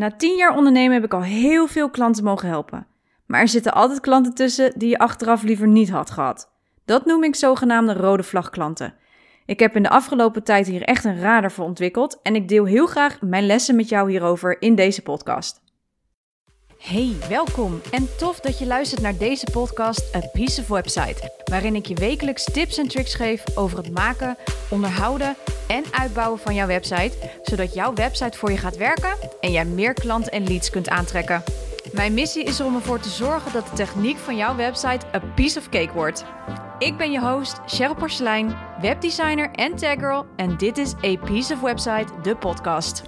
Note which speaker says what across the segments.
Speaker 1: Na tien jaar ondernemen heb ik al heel veel klanten mogen helpen. Maar er zitten altijd klanten tussen die je achteraf liever niet had gehad. Dat noem ik zogenaamde rode vlagklanten. Ik heb in de afgelopen tijd hier echt een radar voor ontwikkeld en ik deel heel graag mijn lessen met jou hierover in deze podcast. Hey, welkom en tof dat je luistert naar deze podcast A Piece of Website, waarin ik je wekelijks tips en tricks geef over het maken, onderhouden en uitbouwen van jouw website, zodat jouw website voor je gaat werken en jij meer klanten en leads kunt aantrekken. Mijn missie is om ervoor te zorgen dat de techniek van jouw website a piece of cake wordt. Ik ben je host, Cheryl Porcelein, webdesigner en taggirl en dit is A Piece of Website, de podcast.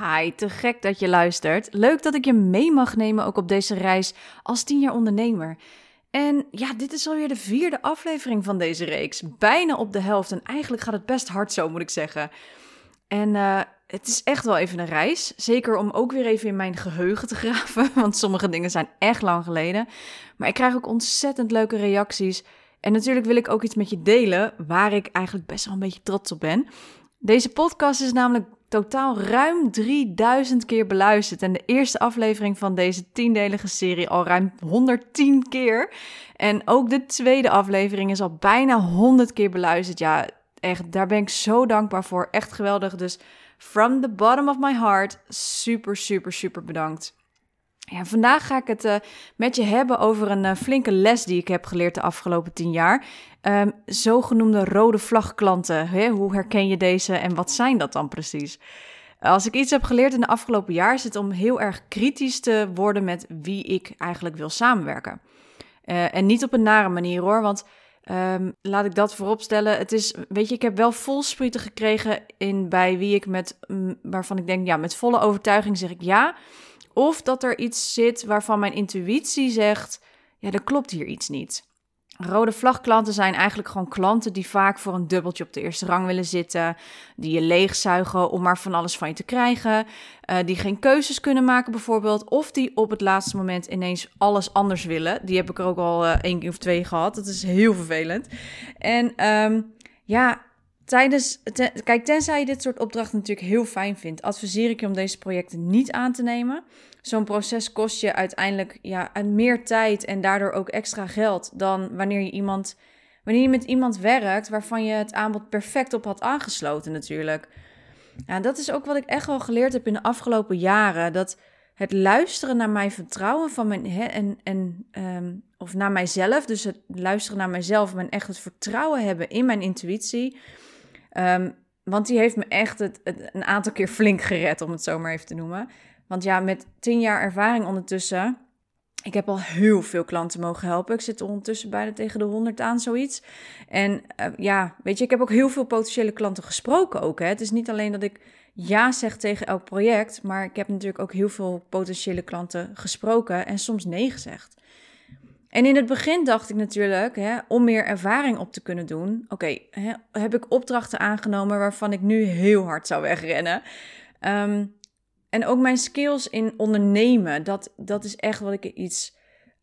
Speaker 1: Hi, te gek dat je luistert. Leuk dat ik je mee mag nemen ook op deze reis als 10 jaar ondernemer. En ja, dit is alweer de vierde aflevering van deze reeks. Bijna op de helft en eigenlijk gaat het best hard zo, moet ik zeggen. En uh, het is echt wel even een reis. Zeker om ook weer even in mijn geheugen te graven. Want sommige dingen zijn echt lang geleden. Maar ik krijg ook ontzettend leuke reacties. En natuurlijk wil ik ook iets met je delen waar ik eigenlijk best wel een beetje trots op ben. Deze podcast is namelijk totaal ruim 3000 keer beluisterd. En de eerste aflevering van deze tiendelige serie al ruim 110 keer. En ook de tweede aflevering is al bijna 100 keer beluisterd. Ja, echt, daar ben ik zo dankbaar voor. Echt geweldig. Dus from the bottom of my heart, super, super, super bedankt. Ja, vandaag ga ik het uh, met je hebben over een uh, flinke les die ik heb geleerd de afgelopen tien jaar. Um, zogenoemde rode vlagklanten. Hè? Hoe herken je deze en wat zijn dat dan precies? Als ik iets heb geleerd in de afgelopen jaar, is het om heel erg kritisch te worden met wie ik eigenlijk wil samenwerken. Uh, en niet op een nare manier hoor, want um, laat ik dat vooropstellen. Het is, weet je, ik heb wel volsprieten gekregen in bij wie ik met, mm, waarvan ik denk, ja, met volle overtuiging zeg ik ja. Of dat er iets zit waarvan mijn intuïtie zegt: ja, er klopt hier iets niet. Rode vlagklanten zijn eigenlijk gewoon klanten die vaak voor een dubbeltje op de eerste rang willen zitten, die je leegzuigen om maar van alles van je te krijgen, uh, die geen keuzes kunnen maken bijvoorbeeld, of die op het laatste moment ineens alles anders willen. Die heb ik er ook al uh, één keer of twee gehad. Dat is heel vervelend. En um, ja, Tijdens, kijk, tenzij je dit soort opdrachten natuurlijk heel fijn vindt, adviseer ik je om deze projecten niet aan te nemen. Zo'n proces kost je uiteindelijk ja, meer tijd en daardoor ook extra geld dan wanneer je iemand, wanneer je met iemand werkt waarvan je het aanbod perfect op had aangesloten natuurlijk. Ja, dat is ook wat ik echt wel geleerd heb in de afgelopen jaren. Dat het luisteren naar mijn vertrouwen van mijn, hè, en, en, um, of naar mijzelf, dus het luisteren naar mijzelf en echt het vertrouwen hebben in mijn intuïtie Um, want die heeft me echt het, een aantal keer flink gered, om het zo maar even te noemen. Want ja, met tien jaar ervaring ondertussen. Ik heb al heel veel klanten mogen helpen. Ik zit ondertussen bijna tegen de 100 aan, zoiets. En uh, ja, weet je, ik heb ook heel veel potentiële klanten gesproken ook. Hè. Het is niet alleen dat ik ja zeg tegen elk project, maar ik heb natuurlijk ook heel veel potentiële klanten gesproken en soms nee gezegd. En in het begin dacht ik natuurlijk, hè, om meer ervaring op te kunnen doen, oké, heb ik opdrachten aangenomen waarvan ik nu heel hard zou wegrennen. Um, en ook mijn skills in ondernemen, dat, dat is echt wat ik iets,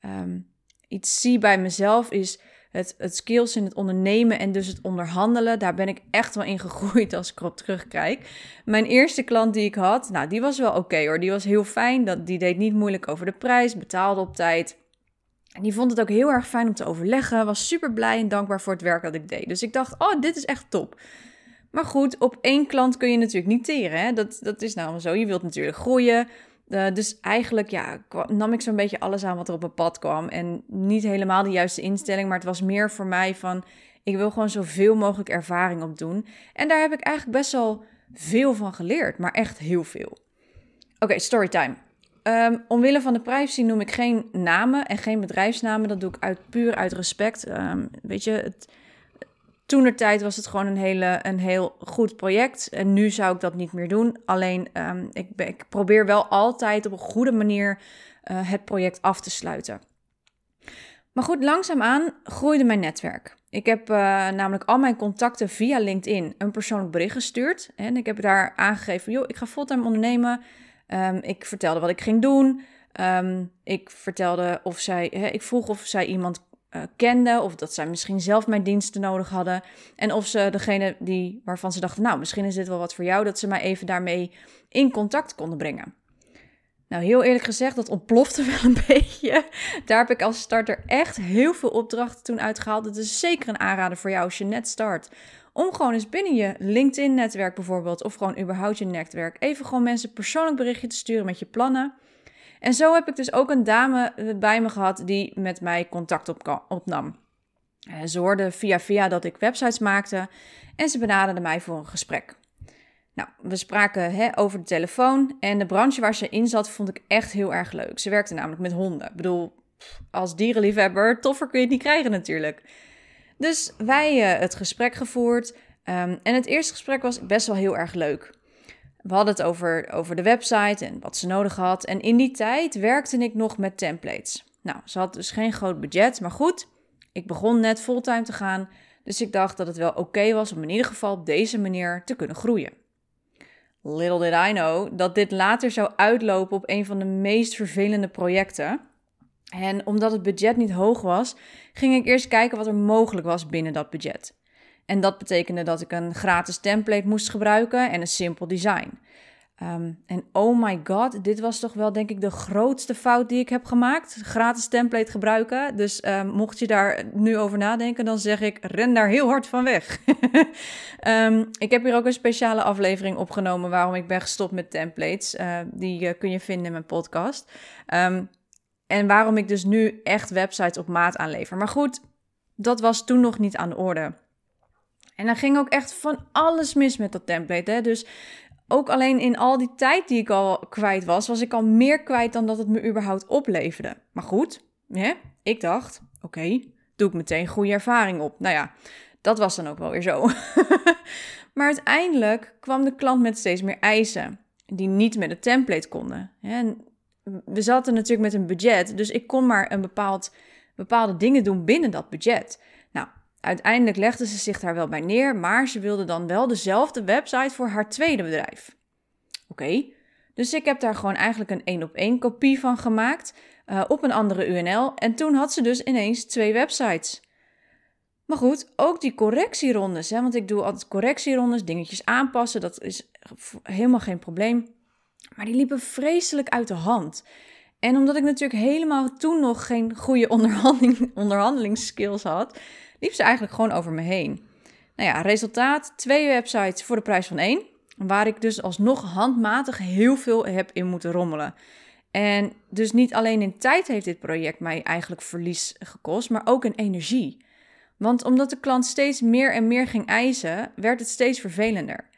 Speaker 1: um, iets zie bij mezelf, is het, het skills in het ondernemen en dus het onderhandelen. Daar ben ik echt wel in gegroeid als ik erop terugkijk. Mijn eerste klant die ik had, nou, die was wel oké hoor. Die was heel fijn, dat, die deed niet moeilijk over de prijs, betaalde op tijd en die vond het ook heel erg fijn om te overleggen. Was super blij en dankbaar voor het werk dat ik deed. Dus ik dacht, oh, dit is echt top. Maar goed, op één klant kun je natuurlijk niet teren. Hè? Dat, dat is nou zo. Je wilt natuurlijk groeien. Uh, dus eigenlijk ja, nam ik zo'n beetje alles aan wat er op mijn pad kwam. En niet helemaal de juiste instelling, maar het was meer voor mij van... ik wil gewoon zoveel mogelijk ervaring op doen. En daar heb ik eigenlijk best wel veel van geleerd, maar echt heel veel. Oké, okay, storytime. Um, omwille van de privacy noem ik geen namen en geen bedrijfsnamen. Dat doe ik uit, puur uit respect. Um, weet je, het, toenertijd was het gewoon een, hele, een heel goed project. En nu zou ik dat niet meer doen. Alleen, um, ik, ik, probeer wel altijd op een goede manier uh, het project af te sluiten. Maar goed, langzaamaan groeide mijn netwerk. Ik heb uh, namelijk al mijn contacten via LinkedIn een persoonlijk bericht gestuurd. En ik heb daar aangegeven, joh, ik ga fulltime ondernemen... Um, ik vertelde wat ik ging doen. Um, ik vertelde of zij, ik vroeg of zij iemand uh, kende of dat zij misschien zelf mijn diensten nodig hadden. En of ze degene die, waarvan ze dachten, nou, misschien is dit wel wat voor jou, dat ze mij even daarmee in contact konden brengen. Nou, heel eerlijk gezegd, dat ontplofte wel een beetje. Daar heb ik als starter echt heel veel opdrachten toen uitgehaald. Het is zeker een aanrader voor jou als je net start. Om gewoon eens binnen je LinkedIn-netwerk bijvoorbeeld, of gewoon überhaupt je netwerk, even gewoon mensen persoonlijk berichtje te sturen met je plannen. En zo heb ik dus ook een dame bij me gehad die met mij contact op, opnam. Eh, ze hoorde via via dat ik websites maakte en ze benaderde mij voor een gesprek. Nou, we spraken hè, over de telefoon en de branche waar ze in zat vond ik echt heel erg leuk. Ze werkte namelijk met honden. Ik bedoel, als dierenliefhebber, toffer kun je het niet krijgen natuurlijk. Dus wij uh, het gesprek gevoerd um, en het eerste gesprek was best wel heel erg leuk. We hadden het over, over de website en wat ze nodig had. En in die tijd werkte ik nog met templates. Nou, ze had dus geen groot budget, maar goed, ik begon net fulltime te gaan. Dus ik dacht dat het wel oké was om in ieder geval op deze manier te kunnen groeien. Little did I know dat dit later zou uitlopen op een van de meest vervelende projecten. En omdat het budget niet hoog was, ging ik eerst kijken wat er mogelijk was binnen dat budget. En dat betekende dat ik een gratis template moest gebruiken en een simpel design. Ehm, en oh my god, dit was toch wel denk ik de grootste fout die ik heb gemaakt. Gratis template gebruiken. Dus um, mocht je daar nu over nadenken, dan zeg ik ren daar heel hard van weg. um, ik heb hier ook een speciale aflevering opgenomen waarom ik ben gestopt met templates. Uh, die uh, kun je vinden in mijn podcast. en waarom ik dus nu echt websites op maat aanlever. Maar goed, dat was toen nog niet aan de orde. En dan ging ook echt van alles mis met dat template. Hè? Dus ook alleen in al die tijd die ik al kwijt was, was ik al meer kwijt dan dat het me überhaupt opleverde. Maar goed, hè? ik dacht, oké, doe ik meteen goede ervaring op. Nou ja, dat was dan ook wel weer zo. maar uiteindelijk kwam de klant met steeds meer eisen die niet met het template konden. En we zaten natuurlijk met een budget, dus ik kon maar een bepaald, bepaalde dingen doen binnen dat budget. Uiteindelijk legde ze zich daar wel bij neer, maar ze wilde dan wel dezelfde website voor haar tweede bedrijf. Oké, dus ik heb daar gewoon eigenlijk een één op één kopie van gemaakt uh, op een andere UNL. En toen had ze dus ineens twee websites. Maar goed, ook die correctierondes, hè, want ik doe altijd correctierondes, dingetjes aanpassen, dat is helemaal geen probleem. Maar die liepen vreselijk uit de hand. En omdat ik natuurlijk helemaal toen nog geen goede onderhandeling, onderhandelingsskills had, liep ze eigenlijk gewoon over me heen. Nou ja, resultaat: twee websites voor de prijs van één. Waar ik dus alsnog handmatig heel veel heb in moeten rommelen. En dus niet alleen in tijd heeft dit project mij eigenlijk verlies gekost, maar ook in energie. Want omdat de klant steeds meer en meer ging eisen, werd het steeds vervelender.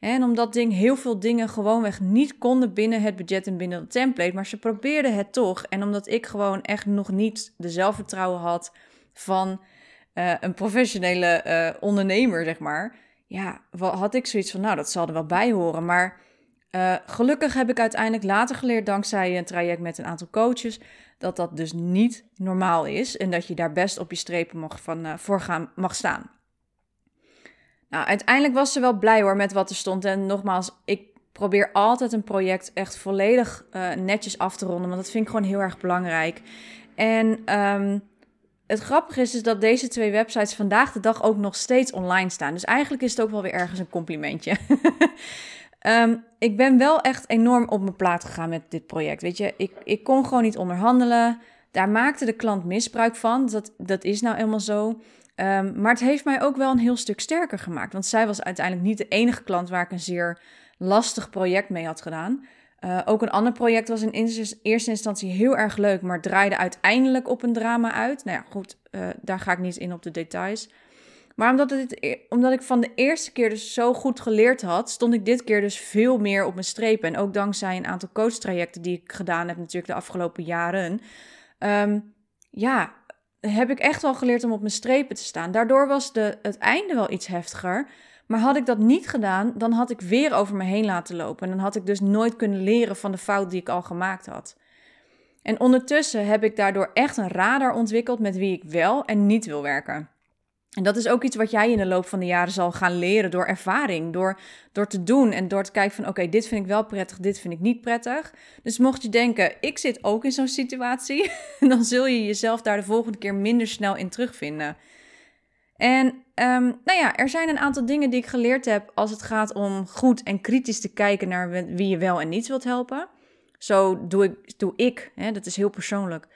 Speaker 1: En omdat ding heel veel dingen gewoonweg niet konden binnen het budget en binnen het template, maar ze probeerden het toch. En omdat ik gewoon echt nog niet de zelfvertrouwen had van uh, een professionele uh, ondernemer, zeg maar. Ja, had ik zoiets van, nou, dat zal er wel bij horen. Maar uh, gelukkig heb ik uiteindelijk later geleerd, dankzij een traject met een aantal coaches, dat dat dus niet normaal is. En dat je daar best op je strepen mag van, voor gaan, mag staan. Nou, uiteindelijk was ze wel blij hoor met wat er stond. En nogmaals, ik probeer altijd een project echt volledig netjes af te ronden. Want dat vind ik gewoon heel erg belangrijk. En um, het grappige is, is dat deze twee websites vandaag de dag ook nog steeds online staan. Dus eigenlijk is het ook wel weer ergens een complimentje. um, ik ben wel echt enorm op mijn plaat gegaan met dit project. Weet je, ik, ik kon gewoon niet onderhandelen. Daar maakte de klant misbruik van. Dat, dat is nou eenmaal zo. Um, maar het heeft mij ook wel een heel stuk sterker gemaakt. Want zij was uiteindelijk niet de enige klant waar ik een zeer lastig project mee had gedaan. Uh, ook een ander project was in eerste instantie heel erg leuk, maar draaide uiteindelijk op een drama uit. Nou ja, goed, uh, daar ga ik niet in op de details. Maar omdat, het, e-, omdat ik van de eerste keer dus zo goed geleerd had, stond ik dit keer dus veel meer op mijn strepen. En ook dankzij een aantal coachtrajecten die ik gedaan heb natuurlijk de afgelopen jaren. Um, ja, heb ik echt wel geleerd om op mijn strepen te staan. Daardoor was de, het einde wel iets heftiger. Maar had ik dat niet gedaan, dan had ik weer over me heen laten lopen. En dan had ik dus nooit kunnen leren van de fout die ik al gemaakt had. En ondertussen heb ik daardoor echt een radar ontwikkeld met wie ik wel en niet wil werken. En dat is ook iets wat jij in de loop van de jaren zal gaan leren door ervaring, door, door te doen en door te kijken van oké, dit vind ik wel prettig, dit vind ik niet prettig. Dus mocht je denken, ik zit ook in zo'n situatie, dan zul je jezelf daar de volgende keer minder snel in terugvinden. En um, nou ja, er zijn een aantal dingen die ik geleerd heb als het gaat om goed en kritisch te kijken naar wie je wel en niet wilt helpen. Zo doe ik, doe ik hè, dat is heel persoonlijk.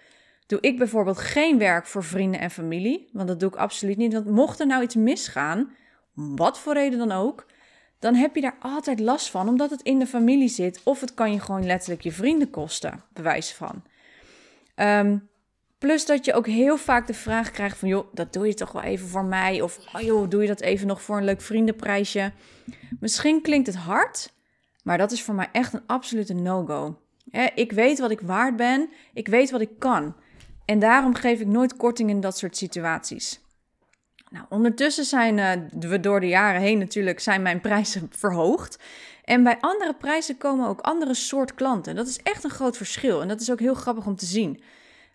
Speaker 1: Doe ik bijvoorbeeld geen werk voor vrienden en familie, want dat doe ik absoluut niet. Want mocht er nou iets misgaan, wat voor reden dan ook, dan heb je daar altijd last van, omdat het in de familie zit. Of het kan je gewoon letterlijk je vrienden kosten, bewijs van. Ehm, plus dat je ook heel vaak de vraag krijgt van, joh, dat doe je toch wel even voor mij? Of, oh joh, doe je dat even nog voor een leuk vriendenprijsje? Misschien klinkt het hard, maar dat is voor mij echt een absolute no-go. Ik weet wat ik waard ben, ik weet wat ik kan. En daarom geef ik nooit korting in dat soort situaties. Nou, ondertussen zijn uh, we door de jaren heen natuurlijk zijn mijn prijzen verhoogd. En bij andere prijzen komen ook andere soort klanten. Dat is echt een groot verschil. En dat is ook heel grappig om te zien.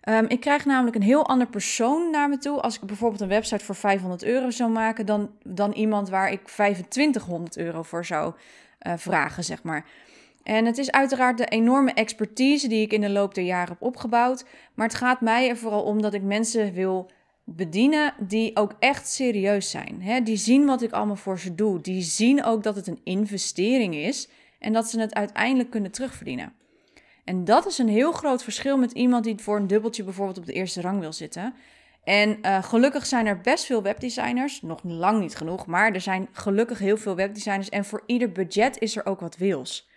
Speaker 1: Um, ik krijg namelijk een heel ander persoon naar me toe. Als ik bijvoorbeeld een website voor 500 euro zou maken, dan, dan iemand waar ik 2500 euro voor zou uh, vragen, zeg maar. En het is uiteraard de enorme expertise die ik in de loop der jaren heb opgebouwd. Maar het gaat mij er vooral om dat ik mensen wil bedienen die ook echt serieus zijn. Die zien wat ik allemaal voor ze doe. Die zien ook dat het een investering is en dat ze het uiteindelijk kunnen terugverdienen. En dat is een heel groot verschil met iemand die voor een dubbeltje bijvoorbeeld op de eerste rang wil zitten. En uh, gelukkig zijn er best veel webdesigners, nog lang niet genoeg, maar er zijn gelukkig heel veel webdesigners. En voor ieder budget is er ook wat wils.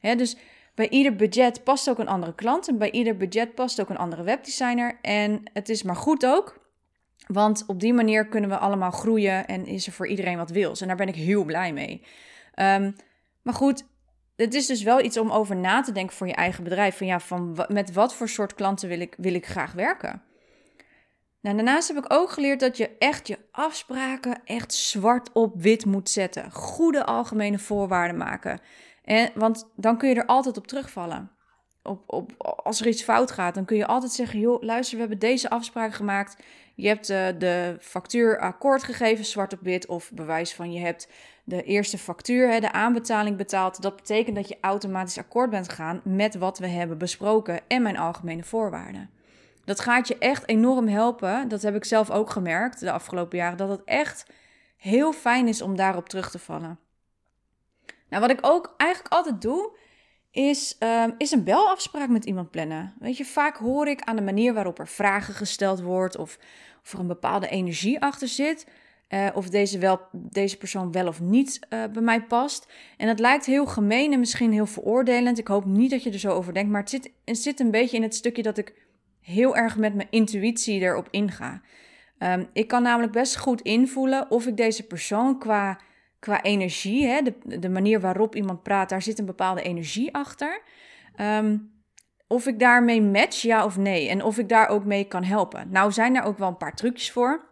Speaker 1: Hè, dus bij ieder budget past ook een andere klant en bij ieder budget past ook een andere webdesigner. En het is maar goed ook, want op die manier kunnen we allemaal groeien en is er voor iedereen wat wils. En daar ben ik heel blij mee. Um, maar goed, het is dus wel iets om over na te denken voor je eigen bedrijf. Van ja, van met wat voor soort klanten wil ik, wil ik graag werken? Nou, daarnaast heb ik ook geleerd dat je echt je afspraken echt zwart op wit moet zetten. Goede algemene voorwaarden maken. En, want dan kun je er altijd op terugvallen. Op, op, als er iets fout gaat, dan kun je altijd zeggen: joh, luister, we hebben deze afspraak gemaakt. Je hebt uh, de factuur akkoord gegeven, zwart op wit, of bewijs van je hebt de eerste factuur, de aanbetaling betaald. Dat betekent dat je automatisch akkoord bent gegaan met wat we hebben besproken en mijn algemene voorwaarden. Dat gaat je echt enorm helpen. Dat heb ik zelf ook gemerkt de afgelopen jaren. Dat het echt heel fijn is om daarop terug te vallen. Nou, wat ik ook eigenlijk altijd doe, is, um, is een belafspraak met iemand plannen. Weet je, vaak hoor ik aan de manier waarop er vragen gesteld wordt of, of er een bepaalde energie achter zit. Uh, of deze, wel, deze persoon wel of niet uh, bij mij past. En het lijkt heel gemeen en misschien heel veroordelend. Ik hoop niet dat je er zo over denkt. Maar het zit, het zit een beetje in het stukje dat ik heel erg met mijn intuïtie erop inga. Um, ik kan namelijk best goed invoelen of ik deze persoon qua qua energie, hè, de, de manier waarop iemand praat, daar zit een bepaalde energie achter. Ehm, of ik daarmee match, ja of nee. En of ik daar ook mee kan helpen. Nou zijn er ook wel een paar trucjes voor.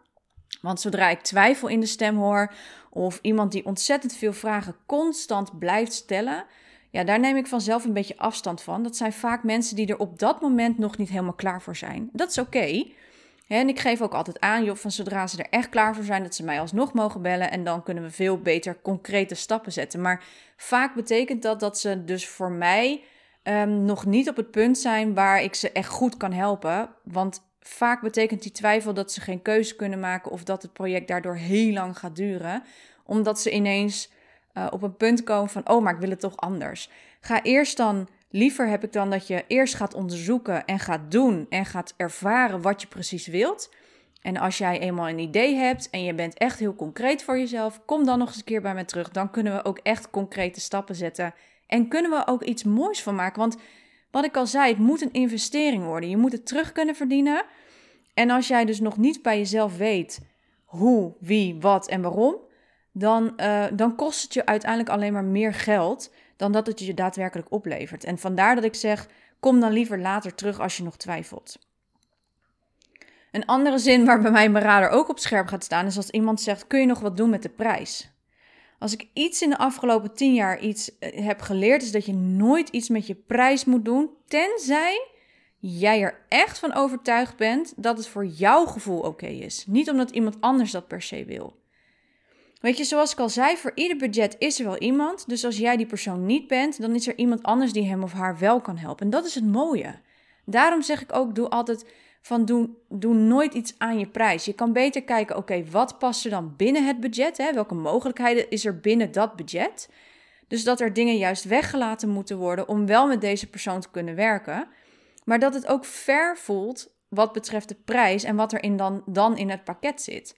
Speaker 1: Want zodra ik twijfel in de stem hoor, of iemand die ontzettend veel vragen constant blijft stellen, ja, daar neem ik vanzelf een beetje afstand van. Dat zijn vaak mensen die er op dat moment nog niet helemaal klaar voor zijn. Dat is oké. En ik geef ook altijd aan, joh, van zodra ze er echt klaar voor zijn, dat ze mij alsnog mogen bellen. En dan kunnen we veel beter concrete stappen zetten. Maar vaak betekent dat dat ze dus voor mij um, nog niet op het punt zijn waar ik ze echt goed kan helpen. Want vaak betekent die twijfel dat ze geen keuze kunnen maken of dat het project daardoor heel lang gaat duren. Omdat ze ineens uh, op een punt komen van, oh, maar ik wil het toch anders. Ga eerst dan Liever heb ik dan dat je eerst gaat onderzoeken en gaat doen en gaat ervaren wat je precies wilt. En als jij eenmaal een idee hebt en je bent echt heel concreet voor jezelf, kom dan nog eens een keer bij me terug. Dan kunnen we ook echt concrete stappen zetten en kunnen we ook iets moois van maken. Want wat ik al zei, het moet een investering worden. Je moet het terug kunnen verdienen. En als jij dus nog niet bij jezelf weet hoe, wie, wat en waarom, dan, uh, dan kost het je uiteindelijk alleen maar meer geld dan dat het je daadwerkelijk oplevert. En vandaar dat ik zeg: kom dan liever later terug als je nog twijfelt. Een andere zin waar bij mij mijn radar ook op scherp gaat staan is als iemand zegt: kun je nog wat doen met de prijs? Als ik iets in de afgelopen tien jaar iets eh, heb geleerd, is dat je nooit iets met je prijs moet doen, tenzij jij er echt van overtuigd bent dat het voor jouw gevoel oké is. Niet omdat iemand anders dat per se wil. Weet je, zoals ik al zei, voor ieder budget is er wel iemand. Dus als jij die persoon niet bent, dan is er iemand anders die hem of haar wel kan helpen. En dat is het mooie. Daarom zeg ik ook, doe altijd van doe, doe nooit iets aan je prijs. Je kan beter kijken, oké, wat past er dan binnen het budget? Hè? Welke mogelijkheden is er binnen dat budget? Dus dat er dingen juist weggelaten moeten worden om wel met deze persoon te kunnen werken. Maar dat het ook fair voelt wat betreft de prijs en wat er in dan, dan in het pakket zit.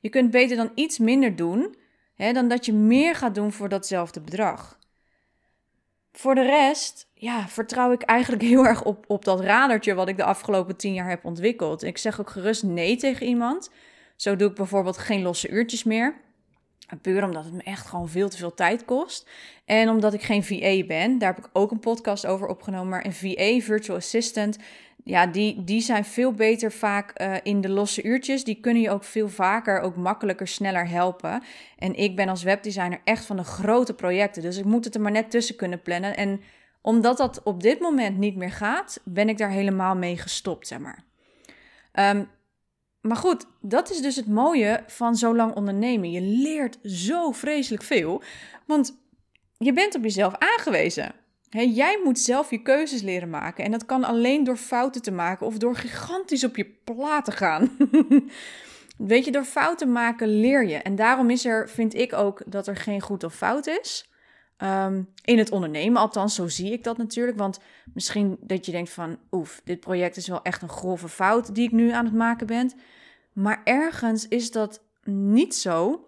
Speaker 1: Je kunt beter dan iets minder doen hè, dan dat je meer gaat doen voor datzelfde bedrag. Voor de rest, ja, vertrouw ik eigenlijk heel erg op, op dat radertje wat ik de afgelopen tien jaar heb ontwikkeld. Ik zeg ook gerust nee tegen iemand. Zo doe ik bijvoorbeeld geen losse uurtjes meer. Puur omdat het me echt gewoon veel te veel tijd kost. En omdat ik geen VA ben, daar heb ik ook een podcast over opgenomen. Maar een VA, Virtual Assistant, ja, die, die zijn veel beter vaak uh, in de losse uurtjes. Die kunnen je ook veel vaker, ook makkelijker, sneller helpen. En ik ben als webdesigner echt van de grote projecten. Dus ik moet het er maar net tussen kunnen plannen. En omdat dat op dit moment niet meer gaat, ben ik daar helemaal mee gestopt, zeg maar. Um, maar goed, dat is dus het mooie van zo lang ondernemen. Je leert zo vreselijk veel, want je bent op jezelf aangewezen. jij moet zelf je keuzes leren maken. En dat kan alleen door fouten te maken of door gigantisch op je plaat te gaan. Weet je, door fouten maken leer je. En daarom is er, vind ik ook, dat er geen goed of fout is. Ehm, in het ondernemen, althans, zo zie ik dat natuurlijk. Want misschien dat je denkt van, oef, dit project is wel echt een grove fout die ik nu aan het maken ben. Maar ergens is dat niet zo,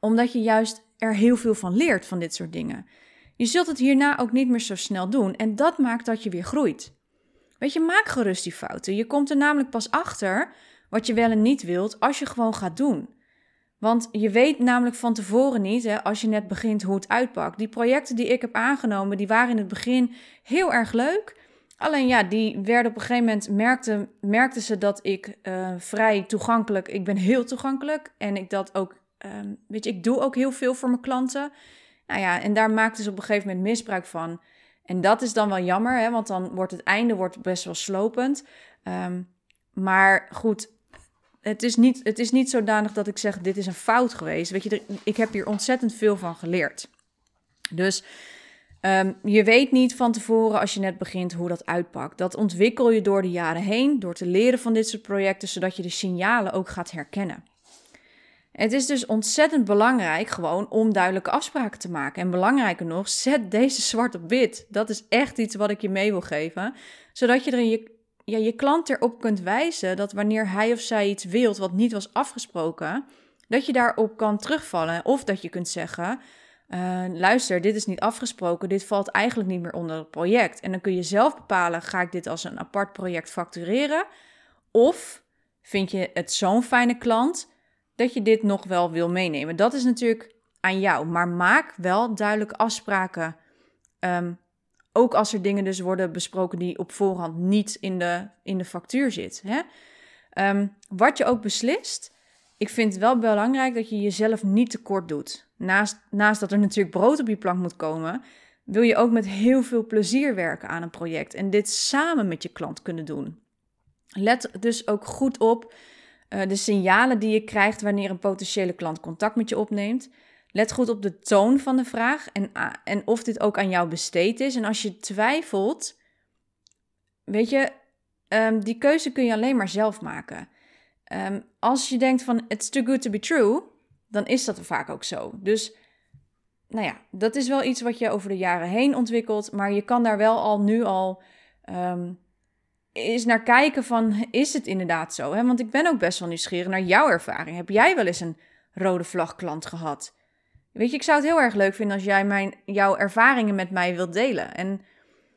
Speaker 1: omdat je juist er heel veel van leert van dit soort dingen. Je zult het hierna ook niet meer zo snel doen en dat maakt dat je weer groeit. Weet je, maak gerust die fouten. Je komt er namelijk pas achter wat je wel en niet wilt als je gewoon gaat doen. Want je weet namelijk van tevoren niet, hè, als je net begint, hoe het uitpakt. Die projecten die ik heb aangenomen, die waren in het begin heel erg leuk. Alleen ja, die werden op een gegeven moment, merkten, merkten ze dat ik uh, vrij toegankelijk, ik ben heel toegankelijk. En ik dat ook, um, weet je, ik doe ook heel veel voor mijn klanten. Nou ja, en daar maakten ze op een gegeven moment misbruik van. En dat is dan wel jammer, hè, want dan wordt het einde wordt best wel slopend. Um, maar goed, het is, niet, het is niet zodanig dat ik zeg, dit is een fout geweest. Weet je, ik heb hier ontzettend veel van geleerd. Dus um, je weet niet van tevoren als je net begint hoe dat uitpakt. Dat ontwikkel je door de jaren heen, door te leren van dit soort projecten, zodat je de signalen ook gaat herkennen. Het is dus ontzettend belangrijk gewoon om duidelijke afspraken te maken. En belangrijker nog, zet deze zwart op wit. Dat is echt iets wat ik je mee wil geven. Zodat je er je, ja, je klant erop kunt wijzen dat wanneer hij of zij iets wilt wat niet was afgesproken, dat je daarop kan terugvallen. Of dat je kunt zeggen: uh, Luister, dit is niet afgesproken, dit valt eigenlijk niet meer onder het project. En dan kun je zelf bepalen: ga ik dit als een apart project factureren? Of vind je het zo'n fijne klant dat je dit nog wel wil meenemen? Dat is natuurlijk aan jou, maar maak wel duidelijke afspraken. Um, ook als er dingen dus worden besproken die op voorhand niet in de, in de factuur zitten. Um, wat je ook beslist, ik vind het wel belangrijk dat je jezelf niet tekort doet. Naast, naast dat er natuurlijk brood op je plank moet komen, wil je ook met heel veel plezier werken aan een project en dit samen met je klant kunnen doen. Let dus ook goed op uh, de signalen die je krijgt wanneer een potentiële klant contact met je opneemt. Let goed op de toon van de vraag en, en of dit ook aan jou besteed is. En als je twijfelt, weet je, um, die keuze kun je alleen maar zelf maken. Um, als je denkt van it's too good to be true, dan is dat vaak ook zo. Dus nou ja, dat is wel iets wat je over de jaren heen ontwikkelt, maar je kan daar wel al nu al um, eens naar kijken van is het inderdaad zo? Hè? Want ik ben ook best wel nieuwsgierig naar jouw ervaring. Heb jij wel eens een rode vlag klant gehad? Weet je, ik zou het heel erg leuk vinden als jij mijn, jouw ervaringen met mij wilt delen. En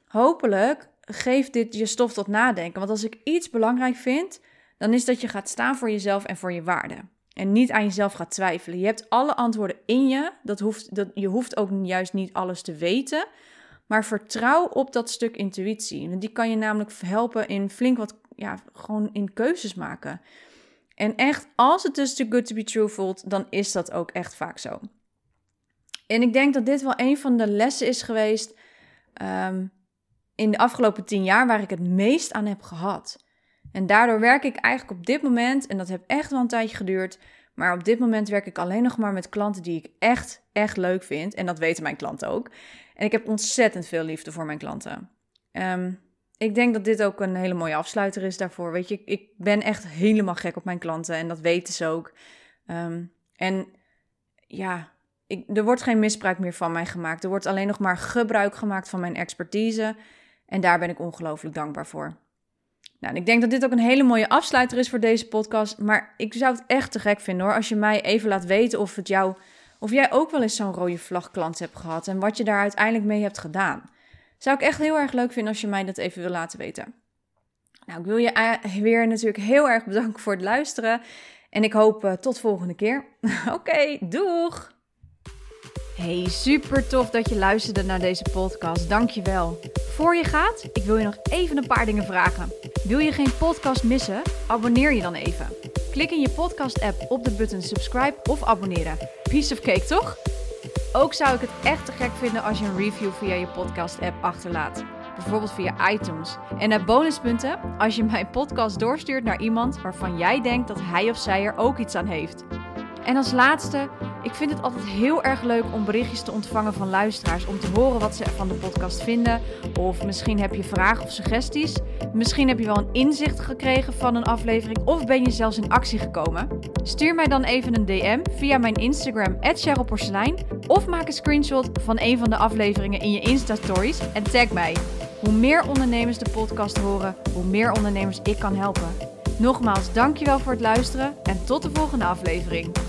Speaker 1: hopelijk geeft dit je stof tot nadenken. Want als ik iets belangrijk vind, dan is dat je gaat staan voor jezelf en voor je waarden. En niet aan jezelf gaat twijfelen. Je hebt alle antwoorden in je. Dat hoeft, dat, je hoeft ook juist niet alles te weten. Maar vertrouw op dat stuk intuïtie. Die kan je namelijk helpen in flink wat, ja, gewoon in keuzes maken. En echt, als het dus too good to be true voelt, dan is dat ook echt vaak zo. En ik denk dat dit wel een van de lessen is geweest um, in de afgelopen tien jaar waar ik het meest aan heb gehad. En daardoor werk ik eigenlijk op dit moment, en dat heeft echt wel een tijdje geduurd, maar op dit moment werk ik alleen nog maar met klanten die ik echt, echt leuk vind. En dat weten mijn klanten ook. En ik heb ontzettend veel liefde voor mijn klanten. Um, ik denk dat dit ook een hele mooie afsluiter is daarvoor. Weet je, ik ben echt helemaal gek op mijn klanten en dat weten ze ook. Um, en ja, er wordt geen misbruik meer van mij gemaakt. Er wordt alleen nog maar gebruik gemaakt van mijn expertise. En daar ben ik ongelooflijk dankbaar voor. Nou, en ik denk dat dit ook een hele mooie afsluiter is voor deze podcast. Maar ik zou het echt te gek vinden hoor. Als je mij even laat weten of, het jou, of jij ook wel eens zo'n rode vlag klant hebt gehad. En wat je daar uiteindelijk mee hebt gedaan. Zou ik echt heel erg leuk vinden als je mij dat even wil laten weten. Nou, ik wil je eh, weer natuurlijk heel erg bedanken voor het luisteren. En ik hoop uh, tot volgende keer. Oké, doeg! Hey, super tof dat je luisterde naar deze podcast. Dankjewel. Voor je gaat, ik wil je nog even een paar dingen vragen. Wil je geen podcast missen? Abonneer je dan even. Klik in je podcast-app op de button subscribe of abonneren. Piece of cake, toch? Ook zou ik het echt te gek vinden als je een review via je podcast-app achterlaat. Bijvoorbeeld via iTunes. En naar bonuspunten als je mijn podcast doorstuurt naar iemand waarvan jij denkt dat hij of zij er ook iets aan heeft. En als laatste, ik vind het altijd heel erg leuk om berichtjes te ontvangen van luisteraars. Om te horen wat ze van de podcast vinden. Of misschien heb je vragen of suggesties. Misschien heb je wel een inzicht gekregen van een aflevering. Of ben je zelfs in actie gekomen. Stuur mij dan even een DM via mijn Instagram, Porselein. Of maak een screenshot van een van de afleveringen in je Insta-stories en tag mij. Hoe meer ondernemers de podcast horen, hoe meer ondernemers ik kan helpen. Nogmaals, dankjewel voor het luisteren en tot de volgende aflevering.